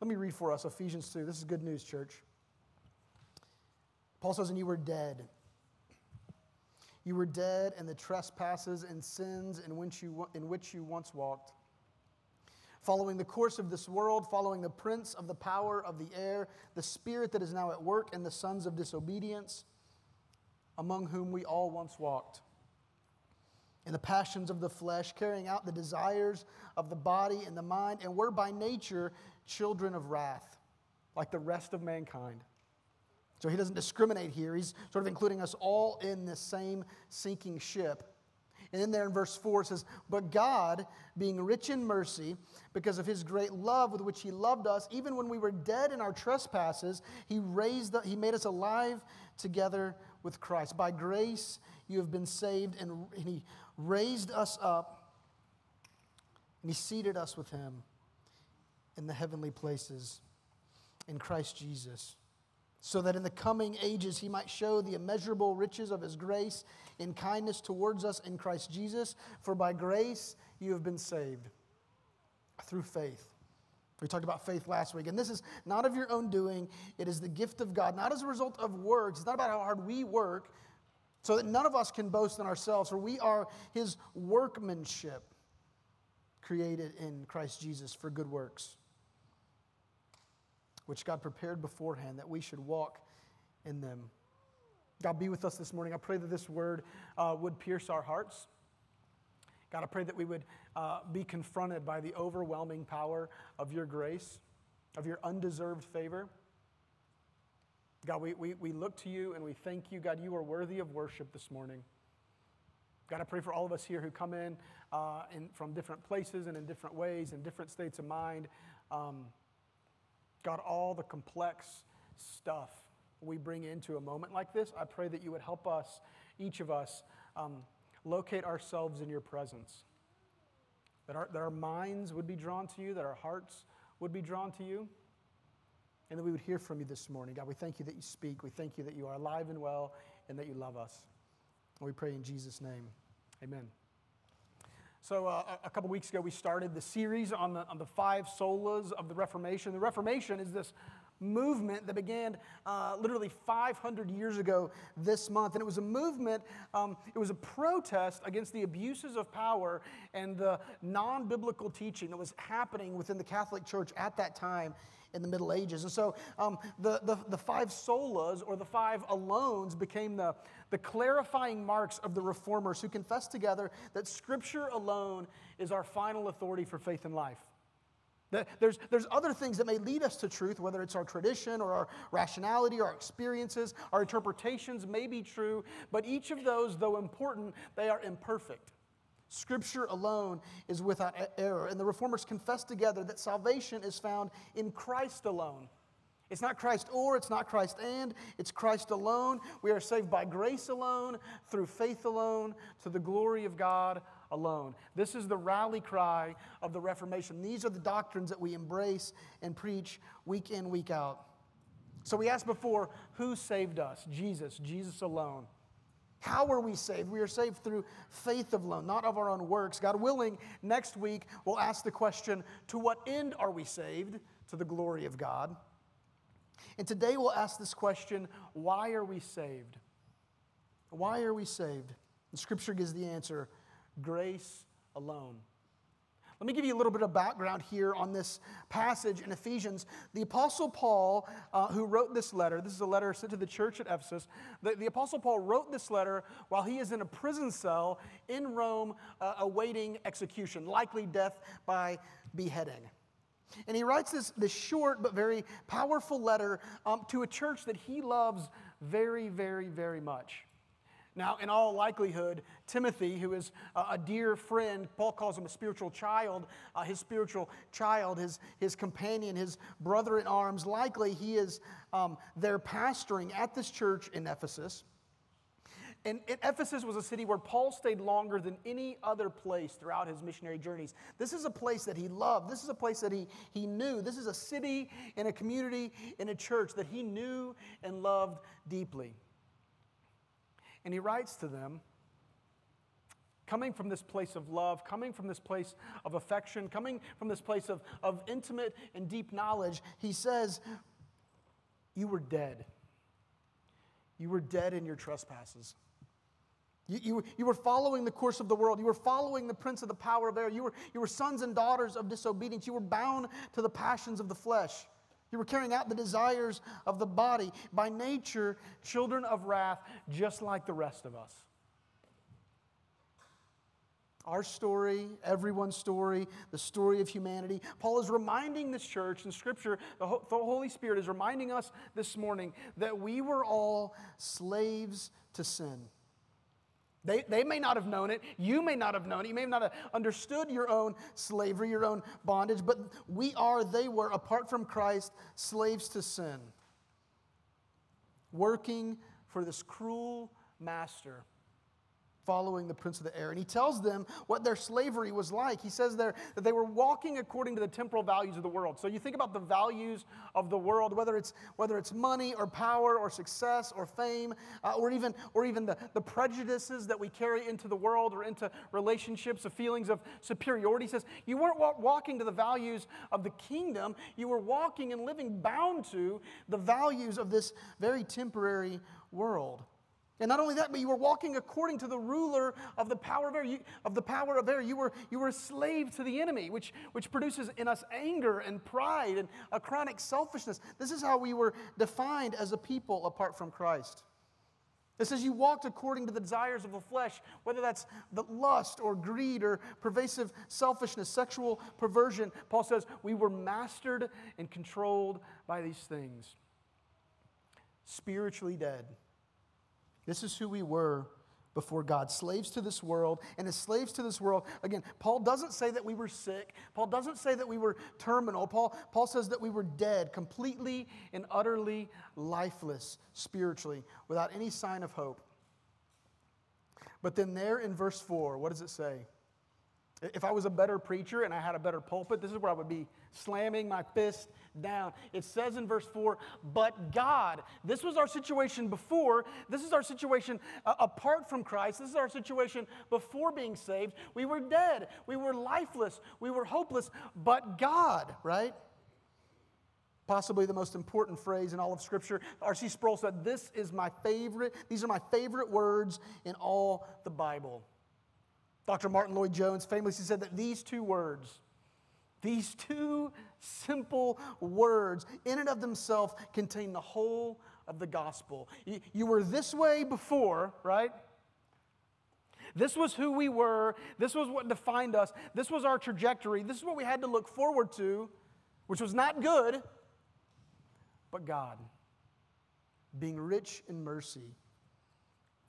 Let me read for us Ephesians 2. This is good news, church. Paul says, And you were dead. You were dead in the trespasses and sins in which you, in which you once walked, following the course of this world, following the prince of the power of the air, the spirit that is now at work in the sons of disobedience, among whom we all once walked in the passions of the flesh, carrying out the desires of the body and the mind, and were by nature children of wrath, like the rest of mankind. So he doesn't discriminate here. He's sort of including us all in this same sinking ship. And then there in verse 4 it says, But God, being rich in mercy, because of his great love with which he loved us, even when we were dead in our trespasses, he raised the, he made us alive together with Christ. By grace you have been saved, and, and he raised us up, and he seated us with him in the heavenly places in Christ Jesus so that in the coming ages he might show the immeasurable riches of his grace in kindness towards us in Christ Jesus. For by grace you have been saved through faith. We talked about faith last week, and this is not of your own doing, it is the gift of God, not as a result of works. It's not about how hard we work, so that none of us can boast in ourselves, for we are his workmanship created in Christ Jesus for good works which God prepared beforehand that we should walk in them. God, be with us this morning. I pray that this word uh, would pierce our hearts. God, I pray that we would uh, be confronted by the overwhelming power of your grace, of your undeserved favor. God, we, we, we look to you and we thank you. God, you are worthy of worship this morning. God, I pray for all of us here who come in, uh, in from different places and in different ways, in different states of mind. Um, God, all the complex stuff we bring into a moment like this, I pray that you would help us, each of us, um, locate ourselves in your presence. That our, that our minds would be drawn to you, that our hearts would be drawn to you, and that we would hear from you this morning. God, we thank you that you speak. We thank you that you are alive and well and that you love us. And we pray in Jesus' name. Amen. So, uh, a couple weeks ago, we started the series on the, on the five solas of the Reformation. The Reformation is this movement that began uh, literally 500 years ago this month. And it was a movement, um, it was a protest against the abuses of power and the non biblical teaching that was happening within the Catholic Church at that time in the Middle Ages. And so um, the, the, the five solas or the five alones became the, the clarifying marks of the reformers who confessed together that Scripture alone is our final authority for faith and life. There's, there's other things that may lead us to truth, whether it's our tradition or our rationality our experiences, our interpretations may be true, but each of those, though important, they are imperfect. Scripture alone is without error. And the reformers confess together that salvation is found in Christ alone. It's not Christ or, it's not Christ and, it's Christ alone. We are saved by grace alone, through faith alone, to the glory of God alone. This is the rally cry of the Reformation. These are the doctrines that we embrace and preach week in, week out. So we asked before, who saved us? Jesus, Jesus alone. How are we saved? We are saved through faith alone, not of our own works. God willing, next week we'll ask the question to what end are we saved? To the glory of God. And today we'll ask this question why are we saved? Why are we saved? The scripture gives the answer grace alone. Let me give you a little bit of background here on this passage in Ephesians. The Apostle Paul, uh, who wrote this letter, this is a letter sent to the church at Ephesus. The, the Apostle Paul wrote this letter while he is in a prison cell in Rome uh, awaiting execution, likely death by beheading. And he writes this, this short but very powerful letter um, to a church that he loves very, very, very much. Now, in all likelihood, Timothy, who is a dear friend, Paul calls him a spiritual child, uh, his spiritual child, his, his companion, his brother in arms, likely he is um, there pastoring at this church in Ephesus. And, Ephesus was a city where Paul stayed longer than any other place throughout his missionary journeys. This is a place that he loved. This is a place that he, he knew. This is a city and a community and a church that he knew and loved deeply. And he writes to them, coming from this place of love, coming from this place of affection, coming from this place of, of intimate and deep knowledge, he says, You were dead. You were dead in your trespasses. You, you, you, were following the course of the world. You were following the prince of the power of air. You were, you were sons and daughters of disobedience. You were bound to the passions of the flesh. You were carrying out the desires of the body. By nature, children of wrath, just like the rest of us. Our story, everyone's story, the story of humanity. Paul is reminding this church in Scripture, the, the Holy Spirit is reminding us this morning that we were all slaves to sin. They, they may not have known it. You may not have known it. You may not have understood your own slavery, your own bondage, but we are, they were, apart from Christ, slaves to sin, working for this cruel master following the prince of the air. And he tells them what their slavery was like. He says there that they were walking according to the temporal values of the world. So you think about the values of the world, whether it's, whether it's money or power or success or fame, uh, or even, or even the, the prejudices that we carry into the world or into relationships, the feelings of superiority. He says you weren't walking to the values of the kingdom, you were walking and living bound to the values of this very temporary world. And not only that, but you were walking according to the ruler of the power of air. You, of the power of air, you were, you were a slave to the enemy, which, which produces in us anger and pride and a chronic selfishness. This is how we were defined as a people apart from Christ. It says you walked according to the desires of the flesh, whether that's the lust or greed or pervasive selfishness, sexual perversion. Paul says we were mastered and controlled by these things. Spiritually dead. This is who we were before God, slaves to this world. And as slaves to this world, again, Paul doesn't say that we were sick. Paul doesn't say that we were terminal. Paul, Paul says that we were dead, completely and utterly lifeless spiritually, without any sign of hope. But then, there in verse 4, what does it say? If I was a better preacher and I had a better pulpit, this is where I would be slamming my fist down. It says in verse 4, but God, this was our situation before, this is our situation uh, apart from Christ, this is our situation before being saved. We were dead, we were lifeless, we were hopeless, but God, right? Possibly the most important phrase in all of Scripture. R.C. Sproul said, This is my favorite, these are my favorite words in all the Bible. Dr. Martyn Lloyd-Jones famously said that these two words, these two simple words, in and of themselves, contain the whole of the gospel. You, were this way before, right? This was who we were. This was what defined us. This was our trajectory. This is what we had to look forward to, which was not good, but God, being rich in mercy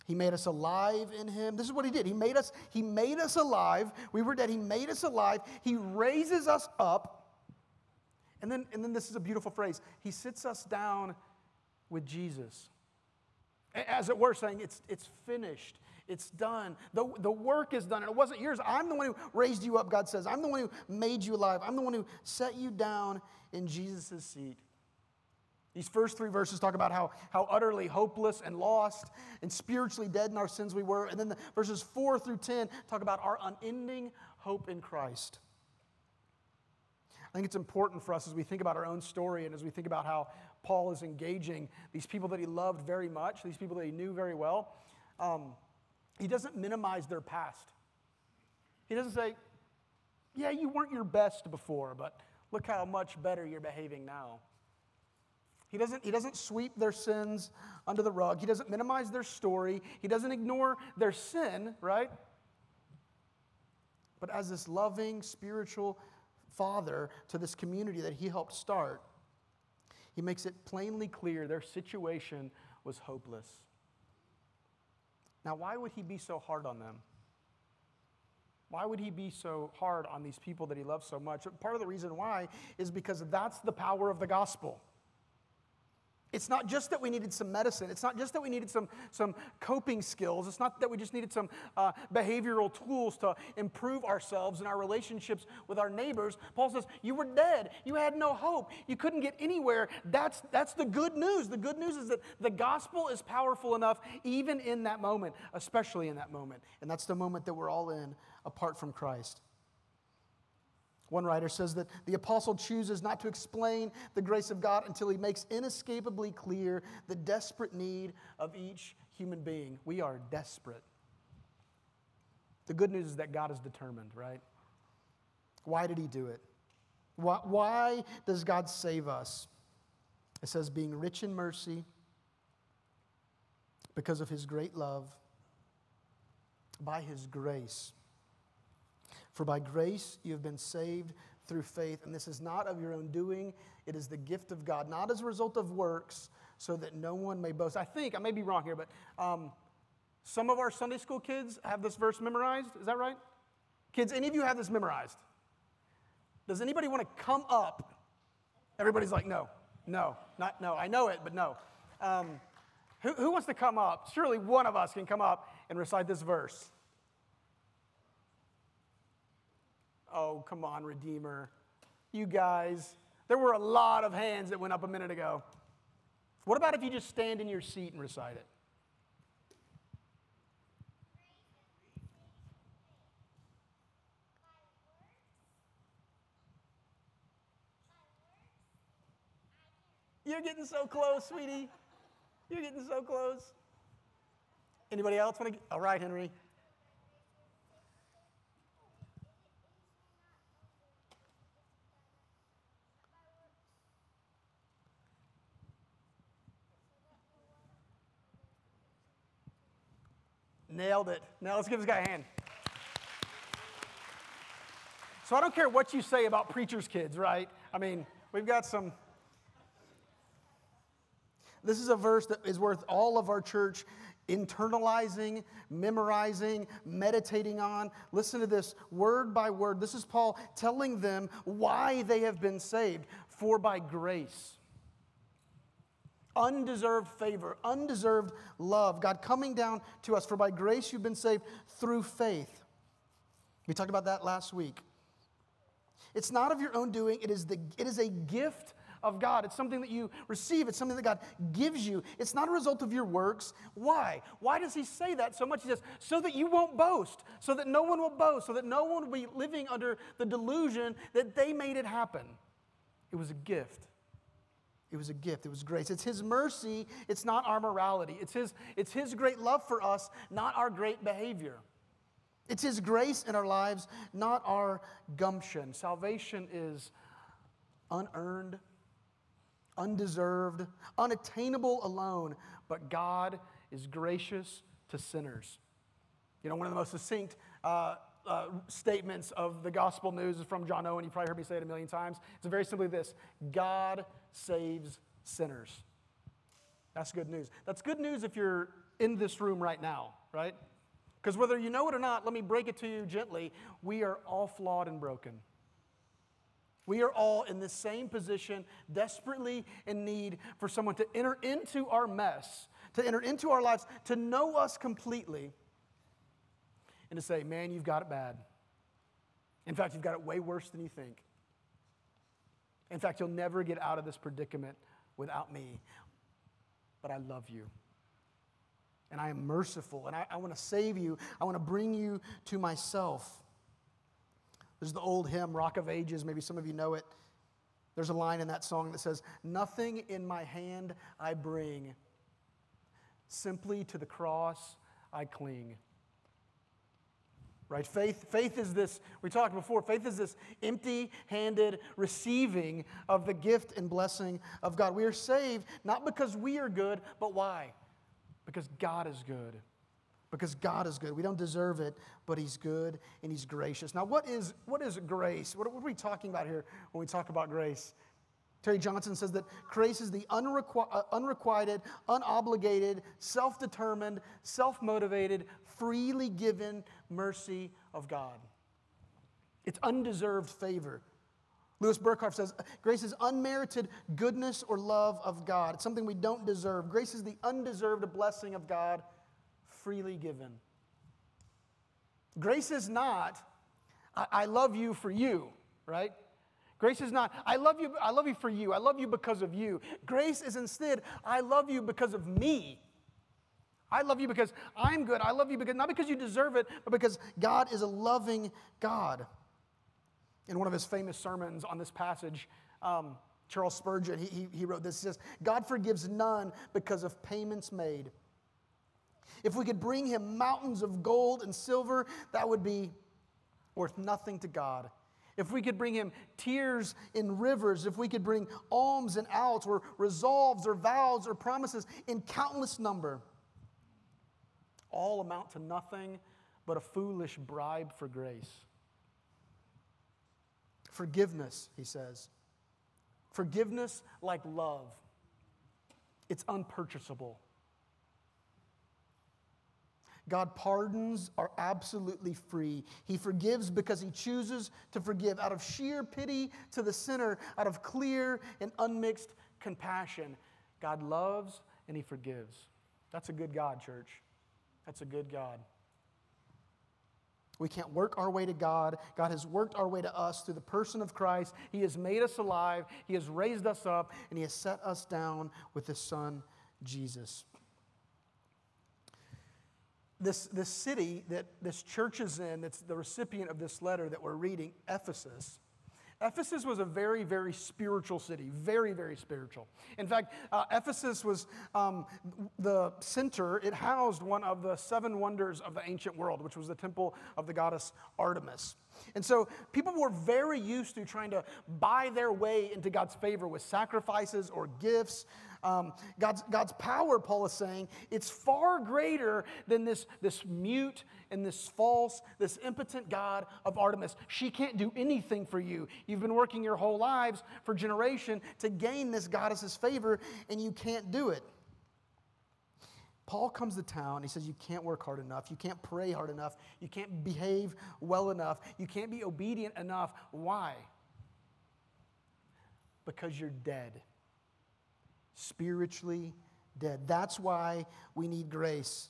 he made us alive in him. This is what he did. He made us he made us alive. We were dead. He made us alive. He raises us up. And then and then this is a beautiful phrase. He sits us down with Jesus. As it were saying it's it's finished. It's done. The, the work is done. And it wasn't yours. I'm the one who raised you up, God says. I'm the one who made you alive. I'm the one who set you down in Jesus' seat. These first three verses talk about how, how utterly hopeless and lost and spiritually dead in our sins we were. And then the verses 4 through 10 talk about our unending hope in Christ. I think it's important for us as we think about our own story and as we think about how Paul is engaging these people that he loved very much, these people that he knew very well. Um, he doesn't minimize their past. He doesn't say, Yeah, you weren't your best before, but look how much better you're behaving now. He doesn't, he doesn't sweep their sins under the rug. He doesn't minimize their story. He doesn't ignore their sin, right? But as this loving, spiritual father to this community that he helped start, he makes it plainly clear their situation was hopeless. Now, why would he be so hard on them? Why would he be so hard on these people that he loves so much? Part of the reason why is because that's the power of the gospel. It's not just that we needed some medicine. It's not just that we needed some, some coping skills. It's not that we just needed some uh, behavioral tools to improve ourselves and our relationships with our neighbors. Paul says, You were dead. You had no hope. You couldn't get anywhere. That's, that's the good news. The good news is that the gospel is powerful enough, even in that moment, especially in that moment. And that's the moment that we're all in apart from Christ. One writer says that the apostle chooses not to explain the grace of God until he makes inescapably clear the desperate need of each human being. We are desperate. The good news is that God is determined, right? Why did he do it? Why, why does God save us? It says, being rich in mercy because of his great love, by his grace for by grace you have been saved through faith, and this is not of your own doing, it is the gift of God, not as a result of works, so that no one may boast. I think, I may be wrong here, but um, some of our Sunday school kids have this verse memorized. Is that right? Kids, any of you have this memorized? Does anybody want to come up? Everybody's like, no, no, not no. I know it, but no. Um, who, who wants to come up? Surely one of us can come up and recite this verse. Oh, come on, Redeemer. You guys, there were a lot of hands that went up a minute ago. What about if you just stand in your seat and recite it? You're getting so close, sweetie. You're getting so close. Anybody else want to? All right, Henry. Nailed it. Now let's give this guy a hand. So I don't care what you say about preachers' kids, right? I mean, we've got some. This is a verse that is worth all of our church internalizing, memorizing, meditating on. Listen to this word by word. This is Paul telling them why they have been saved. For by grace undeserved favor, undeserved love. God coming down to us. For by grace you've been saved through faith. We talked about that last week. It's not of your own doing, it is, the, it is a gift of God. It's something that you receive, it's something that God gives you. It's not a result of your works. Why? Why does He say that so much? He says, so that you won't boast, so that no one will boast, so that no one will be living under the delusion that they made it happen. It was a gift. It was a gift. It was grace. It's His mercy. It's not our morality. It's His, it's His great love for us, not our great behavior. It's His grace in our lives, not our gumption. Salvation is unearned, undeserved, unattainable alone, but God is gracious to sinners. You know, one of the most succinct uh, uh, statements of the gospel news is from John Owen. You probably heard me say it a million times. It's very simply this God saves sinners. That's good news. That's good news if you're in this room right now, right? Because whether you know it or not, let me break it to you gently. We are all flawed and broken. We are all in the same position, desperately in need for someone to enter into our mess, to enter into our lives, to know us completely, and to say, man, you've got it bad. In fact, you've got it way worse than you think. In fact, you'll never get out of this predicament without me. But I love you. And I am merciful. And I, I want to save you. I want to bring you to myself. There's the old hymn, Rock of Ages. Maybe some of you know it. There's a line in that song that says, Nothing in my hand I bring, simply to the cross I cling right? Faith, faith is this, we talked before, faith is this empty handed receiving of the gift and blessing of God. We are saved not because we are good, but why? Because God is good. Because God is good. We don't deserve it, but He's good and He's gracious. Now, what is, what is grace? What, what are we talking about here when we talk about grace? Terry Johnson says that grace is the unrequ- uh, unrequited, unobligated, self determined, self motivated, freely given mercy of God. It's undeserved favor. Louis Berkhof says grace is unmerited goodness or love of God. It's something we don't deserve. Grace is the undeserved blessing of God freely given. Grace is not, I, I love you for you, right? Grace is not, I love you, I love you for you. I love you because of you. Grace is instead, I love you because of me. I love you because I'm good. I love you because not because you deserve it, but because God is a loving God. In one of his famous sermons on this passage, um, Charles Spurgeon, he, he, wrote this. He says, God forgives none because of payments made. If we could bring him mountains of gold and silver, that would be worth nothing to God. If we could bring him tears in rivers, if we could bring alms and outs, or resolves, or vows, or promises in countless number, all amount to nothing but a foolish bribe for grace. Forgiveness, he says. Forgiveness, like love, it's unpurchasable. God pardons are absolutely free. He forgives because He chooses to forgive out of sheer pity to the sinner, out of clear and unmixed compassion. God loves and He forgives. That's a good God, church. That's a good God. We can't work our way to God. God has worked our way to us through the person of Christ. He has made us alive, He has raised us up, and He has set us down with His Son, Jesus this, this city that this church is in, that's the recipient of this letter that we're reading, Ephesus. Ephesus was a very, very spiritual city, very, very spiritual. In fact, uh, Ephesus was um, the center, it housed one of the seven wonders of the ancient world, which was the temple of the goddess Artemis. And so people were very used to trying to buy their way into God's favor with sacrifices or gifts. Um, God's, God's power, Paul is saying, it's far greater than this, this mute and this false, this impotent God of Artemis. She can't do anything for you. You've been working your whole lives for generation to gain this goddess's favor, and you can't do it. Paul comes to town. He says, You can't work hard enough. You can't pray hard enough. You can't behave well enough. You can't be obedient enough. Why? Because you're dead spiritually dead. That's why we need grace.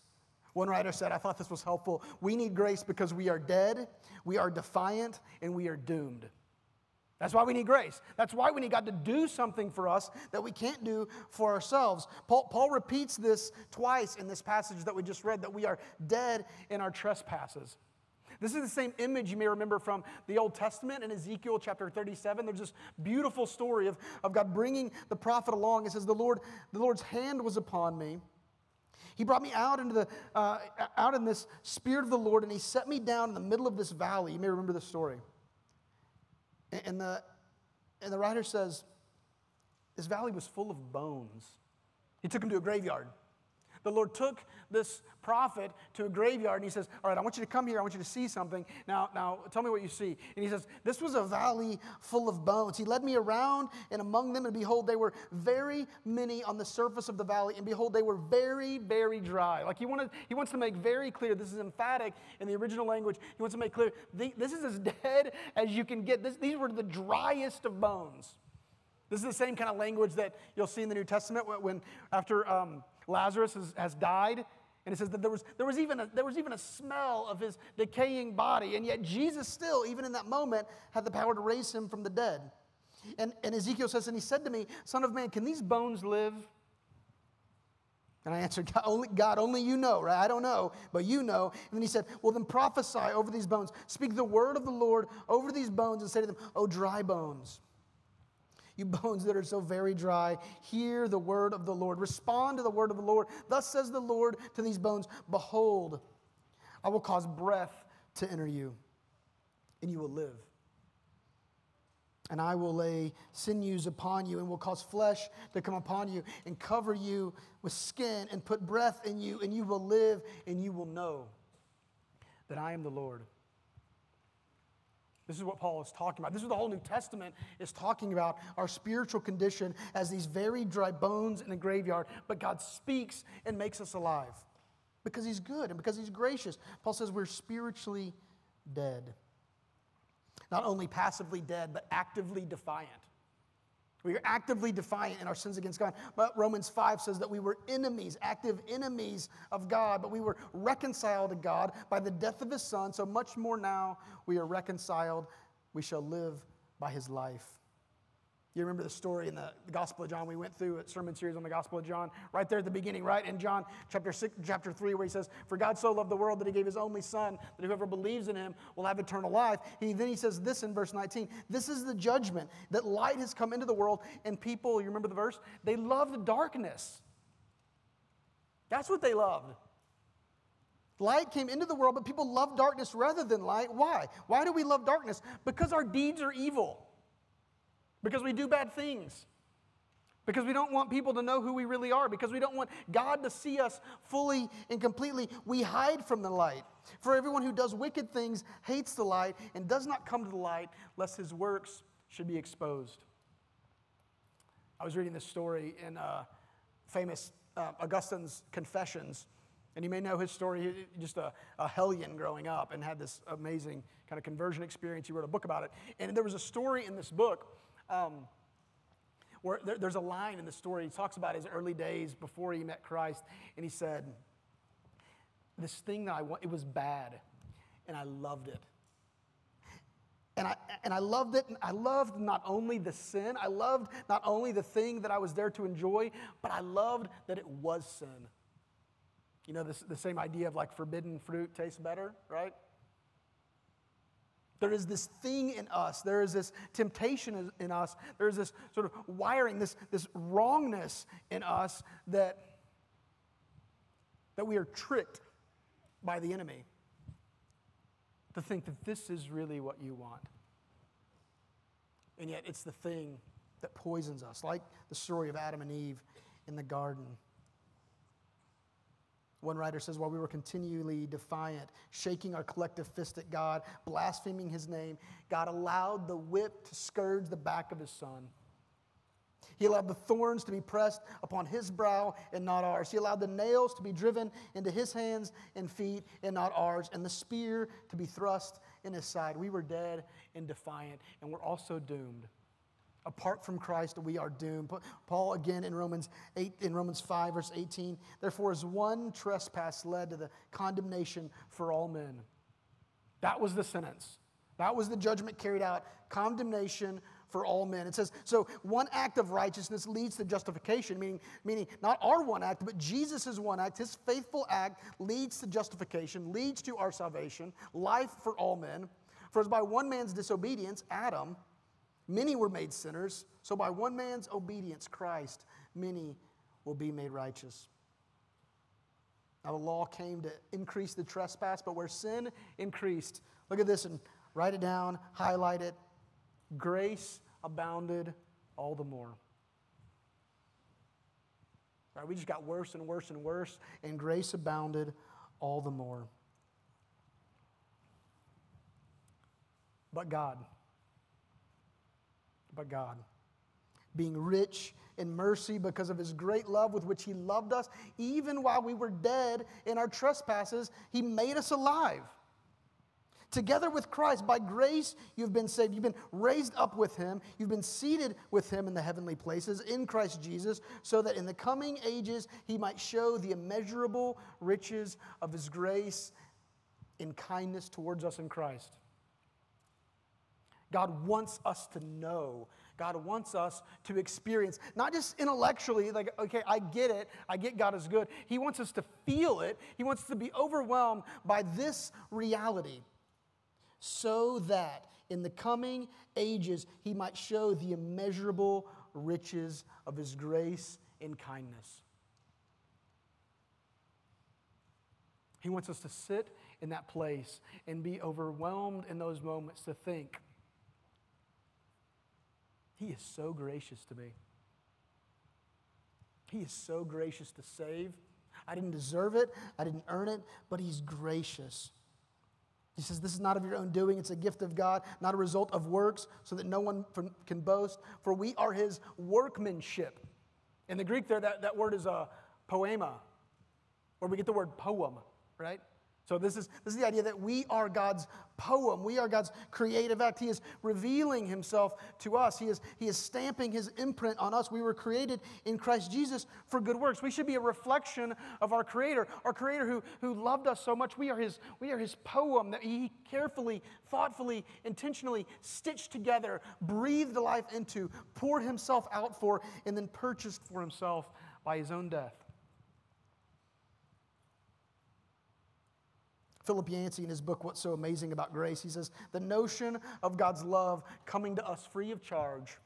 One writer said, I thought this was helpful. We need grace because we are dead, we are defiant, and we are doomed. That's why we need grace. That's why we need God to do something for us that we can't do for ourselves. Paul, Paul repeats this twice in this passage that we just read that we are dead in our trespasses. This is the same image you may remember from the Old Testament in Ezekiel chapter 37. There's this beautiful story of, of God bringing the prophet along. It says, the, Lord, the Lord's hand was upon me. He brought me out into the uh, out in this spirit of the Lord, and he set me down in the middle of this valley. You may remember the story. And the and the writer says, this valley was full of bones. He took him to a graveyard. The Lord took this prophet to a graveyard and he says, All right, I want you to come here. I want you to see something. Now, now tell me what you see. And he says, This was a valley full of bones. He led me around and among them, and behold, they were very many on the surface of the valley. And behold, they were very, very dry. Like he, wanted, he wants to make very clear, this is emphatic in the original language. He wants to make clear, this is as dead as you can get. This, these were the driest of bones. This is the same kind of language that you'll see in the New Testament when, after. Um, Lazarus has, has died. And it says that there was, there, was even a, there was even a smell of his decaying body. And yet, Jesus still, even in that moment, had the power to raise him from the dead. And, and Ezekiel says, And he said to me, Son of man, can these bones live? And I answered, God only, God, only you know, right? I don't know, but you know. And then he said, Well, then prophesy over these bones. Speak the word of the Lord over these bones and say to them, O dry bones. You bones that are so very dry, hear the word of the Lord. Respond to the word of the Lord. Thus says the Lord to these bones Behold, I will cause breath to enter you, and you will live. And I will lay sinews upon you, and will cause flesh to come upon you, and cover you with skin, and put breath in you, and you will live, and you will know that I am the Lord. This is what Paul is talking about. This is what the whole New Testament is talking about our spiritual condition as these very dry bones in a graveyard. But God speaks and makes us alive because He's good and because He's gracious. Paul says we're spiritually dead. Not only passively dead, but actively defiant. We are actively defiant in our sins against God. But Romans 5 says that we were enemies, active enemies of God, but we were reconciled to God by the death of his son. So much more now we are reconciled. We shall live by his life. You remember the story in the, Gospel of John we went through a sermon series on the Gospel of John, right there at the beginning, right in John chapter six, chapter three, where he says, "For God so loved the world that He gave His only Son, that whoever believes in Him will have eternal life." He, then he says this in verse 19: "This is the judgment that light has come into the world, and people, you remember the verse? They loved darkness. That's what they loved." Light came into the world, but people love darkness rather than light. Why? Why do we love darkness? Because our deeds are evil because we do bad things, because we don't want people to know who we really are, because we don't want God to see us fully and completely. We hide from the light. For everyone who does wicked things hates the light and does not come to the light, lest his works should be exposed. I was reading this story in uh, famous uh, Augustine's Confessions. And you may know his story, just a, a, hellion growing up and had this amazing kind of conversion experience. He wrote a book about it. And there was a story in this book um, where there, there's a line in the story. He talks about his early days before he met Christ, and he said, This thing that I want, it was bad, and I loved it. And I, and I loved it. And I loved not only the sin, I loved not only the thing that I was there to enjoy, but I loved that it was sin. You know, this, the same idea of like forbidden fruit tastes better, right? There is this thing in us, there is this temptation in us, there is this sort of wiring, this, this wrongness in us that, that we are tricked by the enemy to think that this is really what you want. And yet it's the thing that poisons us, like the story of Adam and Eve in the garden. One writer says, while we were continually defiant, shaking our collective fist at God, blaspheming his name, God allowed the whip to scourge the back of his son. He allowed the thorns to be pressed upon his brow and not ours. He allowed the nails to be driven into his hands and feet and not ours, and the spear to be thrust in his side. We were dead and defiant, and we're also doomed. Apart from Christ, we are doomed. Paul again in Romans 8, in Romans 5, verse 18, therefore, as one trespass led to the condemnation for all men. That was the sentence. That was the judgment carried out. Condemnation for all men. It says, so one act of righteousness leads to justification, meaning, meaning not our one act, but Jesus' one act, his faithful act leads to justification, leads to our salvation, life for all men. For as by one man's disobedience, Adam, Many were made sinners, so by one man's obedience, Christ, many will be made righteous. Now, the law came to increase the trespass, but where sin increased, look at this and write it down, highlight it. Grace abounded all the more. Right, we just got worse and worse and worse, and grace abounded all the more. But God, but God. Being rich in mercy because of his great love with which he loved us, even while we were dead in our trespasses, he made us alive. Together with Christ, by grace, you've been saved. You've been raised up with him. You've been seated with him in the heavenly places in Christ Jesus, so that in the coming ages he might show the immeasurable riches of his grace in kindness towards us in Christ. God wants us to know. God wants us to experience, not just intellectually, like, okay, I get it, I get God is good. He wants us to feel it. He wants us to be overwhelmed by this reality so that in the coming ages he might show the immeasurable riches of his grace and kindness. He wants us to sit in that place and be overwhelmed in those moments to think he is so gracious to me. He is so gracious to save. I didn't deserve it, I didn't earn it, but He's gracious. He says, This is not of your own doing, it's a gift of God, not a result of works, so that no one can boast. For we are His workmanship. In the Greek, there, that, that word is a poema, where we get the word poem, right? So this is, this is the idea that we are God's poem. We are God's creative act. He is revealing himself to us. He is, he is stamping his imprint on us. We were created in Christ Jesus for good works. We should be a reflection of our Creator, our Creator who, who loved us so much. We are, his, we are his poem that he carefully, thoughtfully, intentionally stitched together, breathed life into, poured himself out for, and then purchased for himself by his own death. Philip Yancey, in his book, What's So Amazing About Grace, he says, The notion of God's love coming to us free of charge,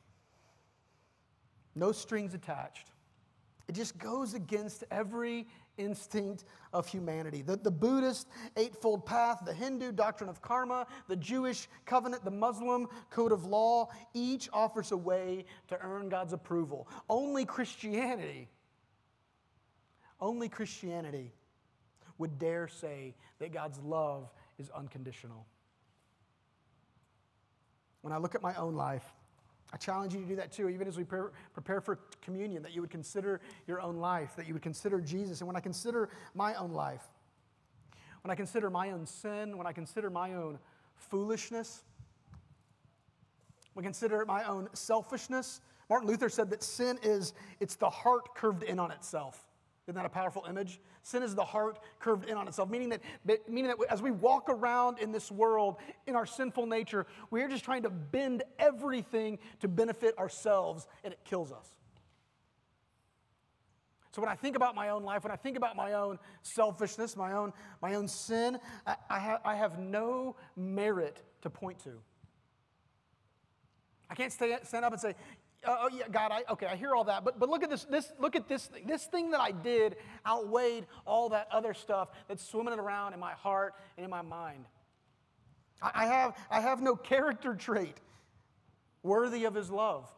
no strings attached, it just goes against every instinct of humanity. The, the Buddhist Eightfold Path, the Hindu doctrine of karma, the Jewish covenant, the Muslim code of law, each offers a way to earn God's approval. Only Christianity, only Christianity would dare say that God's love is unconditional. When I look at my own life, I challenge you to do that too, even as we prepare for communion, that you would consider your own life, that you would consider Jesus. And when I consider my own life, when I consider my own sin, when I consider my own foolishness, when I consider my own selfishness, Martin Luther said that sin is it's the heart curved in on itself. Isn't that a powerful image? Sin is the heart curved in on itself, meaning that, meaning that as we walk around in this world in our sinful nature, we are just trying to bend everything to benefit ourselves, and it kills us. So when I think about my own life, when I think about my own selfishness, my own, my own sin, I, I, I have no merit to point to. I can't stand up and say, Oh, oh yeah, God, I, okay, I hear all that, but, but look at this, this, look at this thing. This thing that I did outweighed all that other stuff that's swimming around in my heart and in my mind. I, I have, I have no character trait worthy of his love.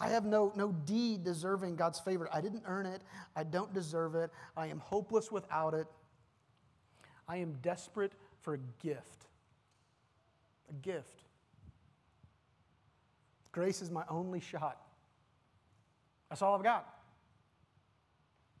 I have no, no deed deserving God's favor. I didn't earn it. I don't deserve it. I am hopeless without it. I am desperate for a gift. A gift. Grace is my only shot. That's all I've got.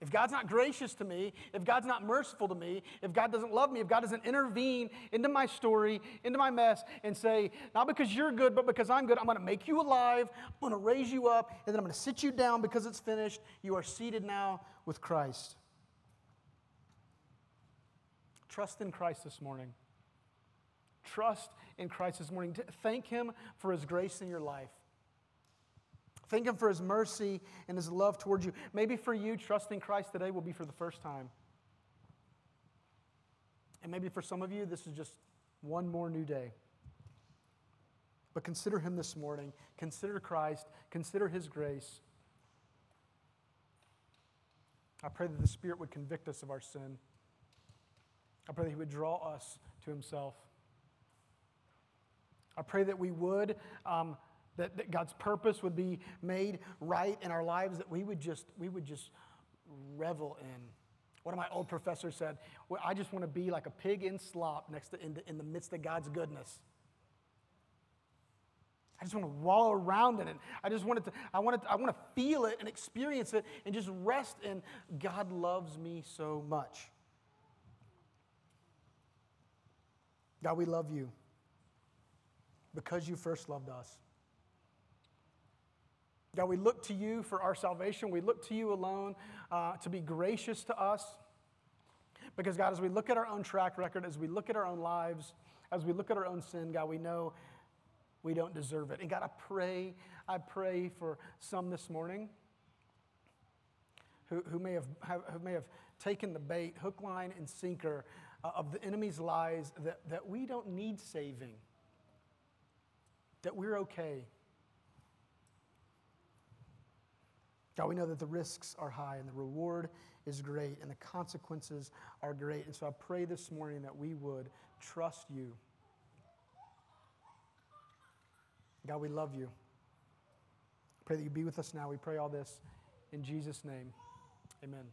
If God's not gracious to me, if God's not merciful to me, if God doesn't love me, if God doesn't intervene into my story, into my mess, and say, not because you're good, but because I'm good, I'm going to make you alive, I'm going to raise you up, and then I'm going to sit you down because it's finished. You are seated now with Christ. Trust in Christ this morning. Trust in Christ this morning. Thank Him for His grace in your life. Thank Him for His mercy and His love towards you. Maybe for you, trusting Christ today will be for the first time. And maybe for some of you, this is just one more new day. But consider Him this morning. Consider Christ. Consider His grace. I pray that the Spirit would convict us of our sin. I pray that He would draw us to Himself. I pray that we would. Um, that, that God's purpose would be made right in our lives, that we would just, we would just revel in. One of my old professors said, well, I just want to be like a pig in slop next to, in, the, in the midst of God's goodness. I just want to wallow around in it. I just wanted to, I wanted to, I want to feel it and experience it and just rest in God loves me so much. God, we love you because you first loved us. God, we look to you for our salvation. We look to you alone uh, to be gracious to us. Because, God, as we look at our own track record, as we look at our own lives, as we look at our own sin, God, we know we don't deserve it. And God, I pray, I pray for some this morning who, who, may, have, who may have taken the bait, hook, line, and sinker uh, of the enemy's lies that, that we don't need saving, that we're okay. God, we know that the risks are high and the reward is great and the consequences are great. And so I pray this morning that we would trust you. God, we love you. Pray that you be with us now. We pray all this in Jesus' name. Amen.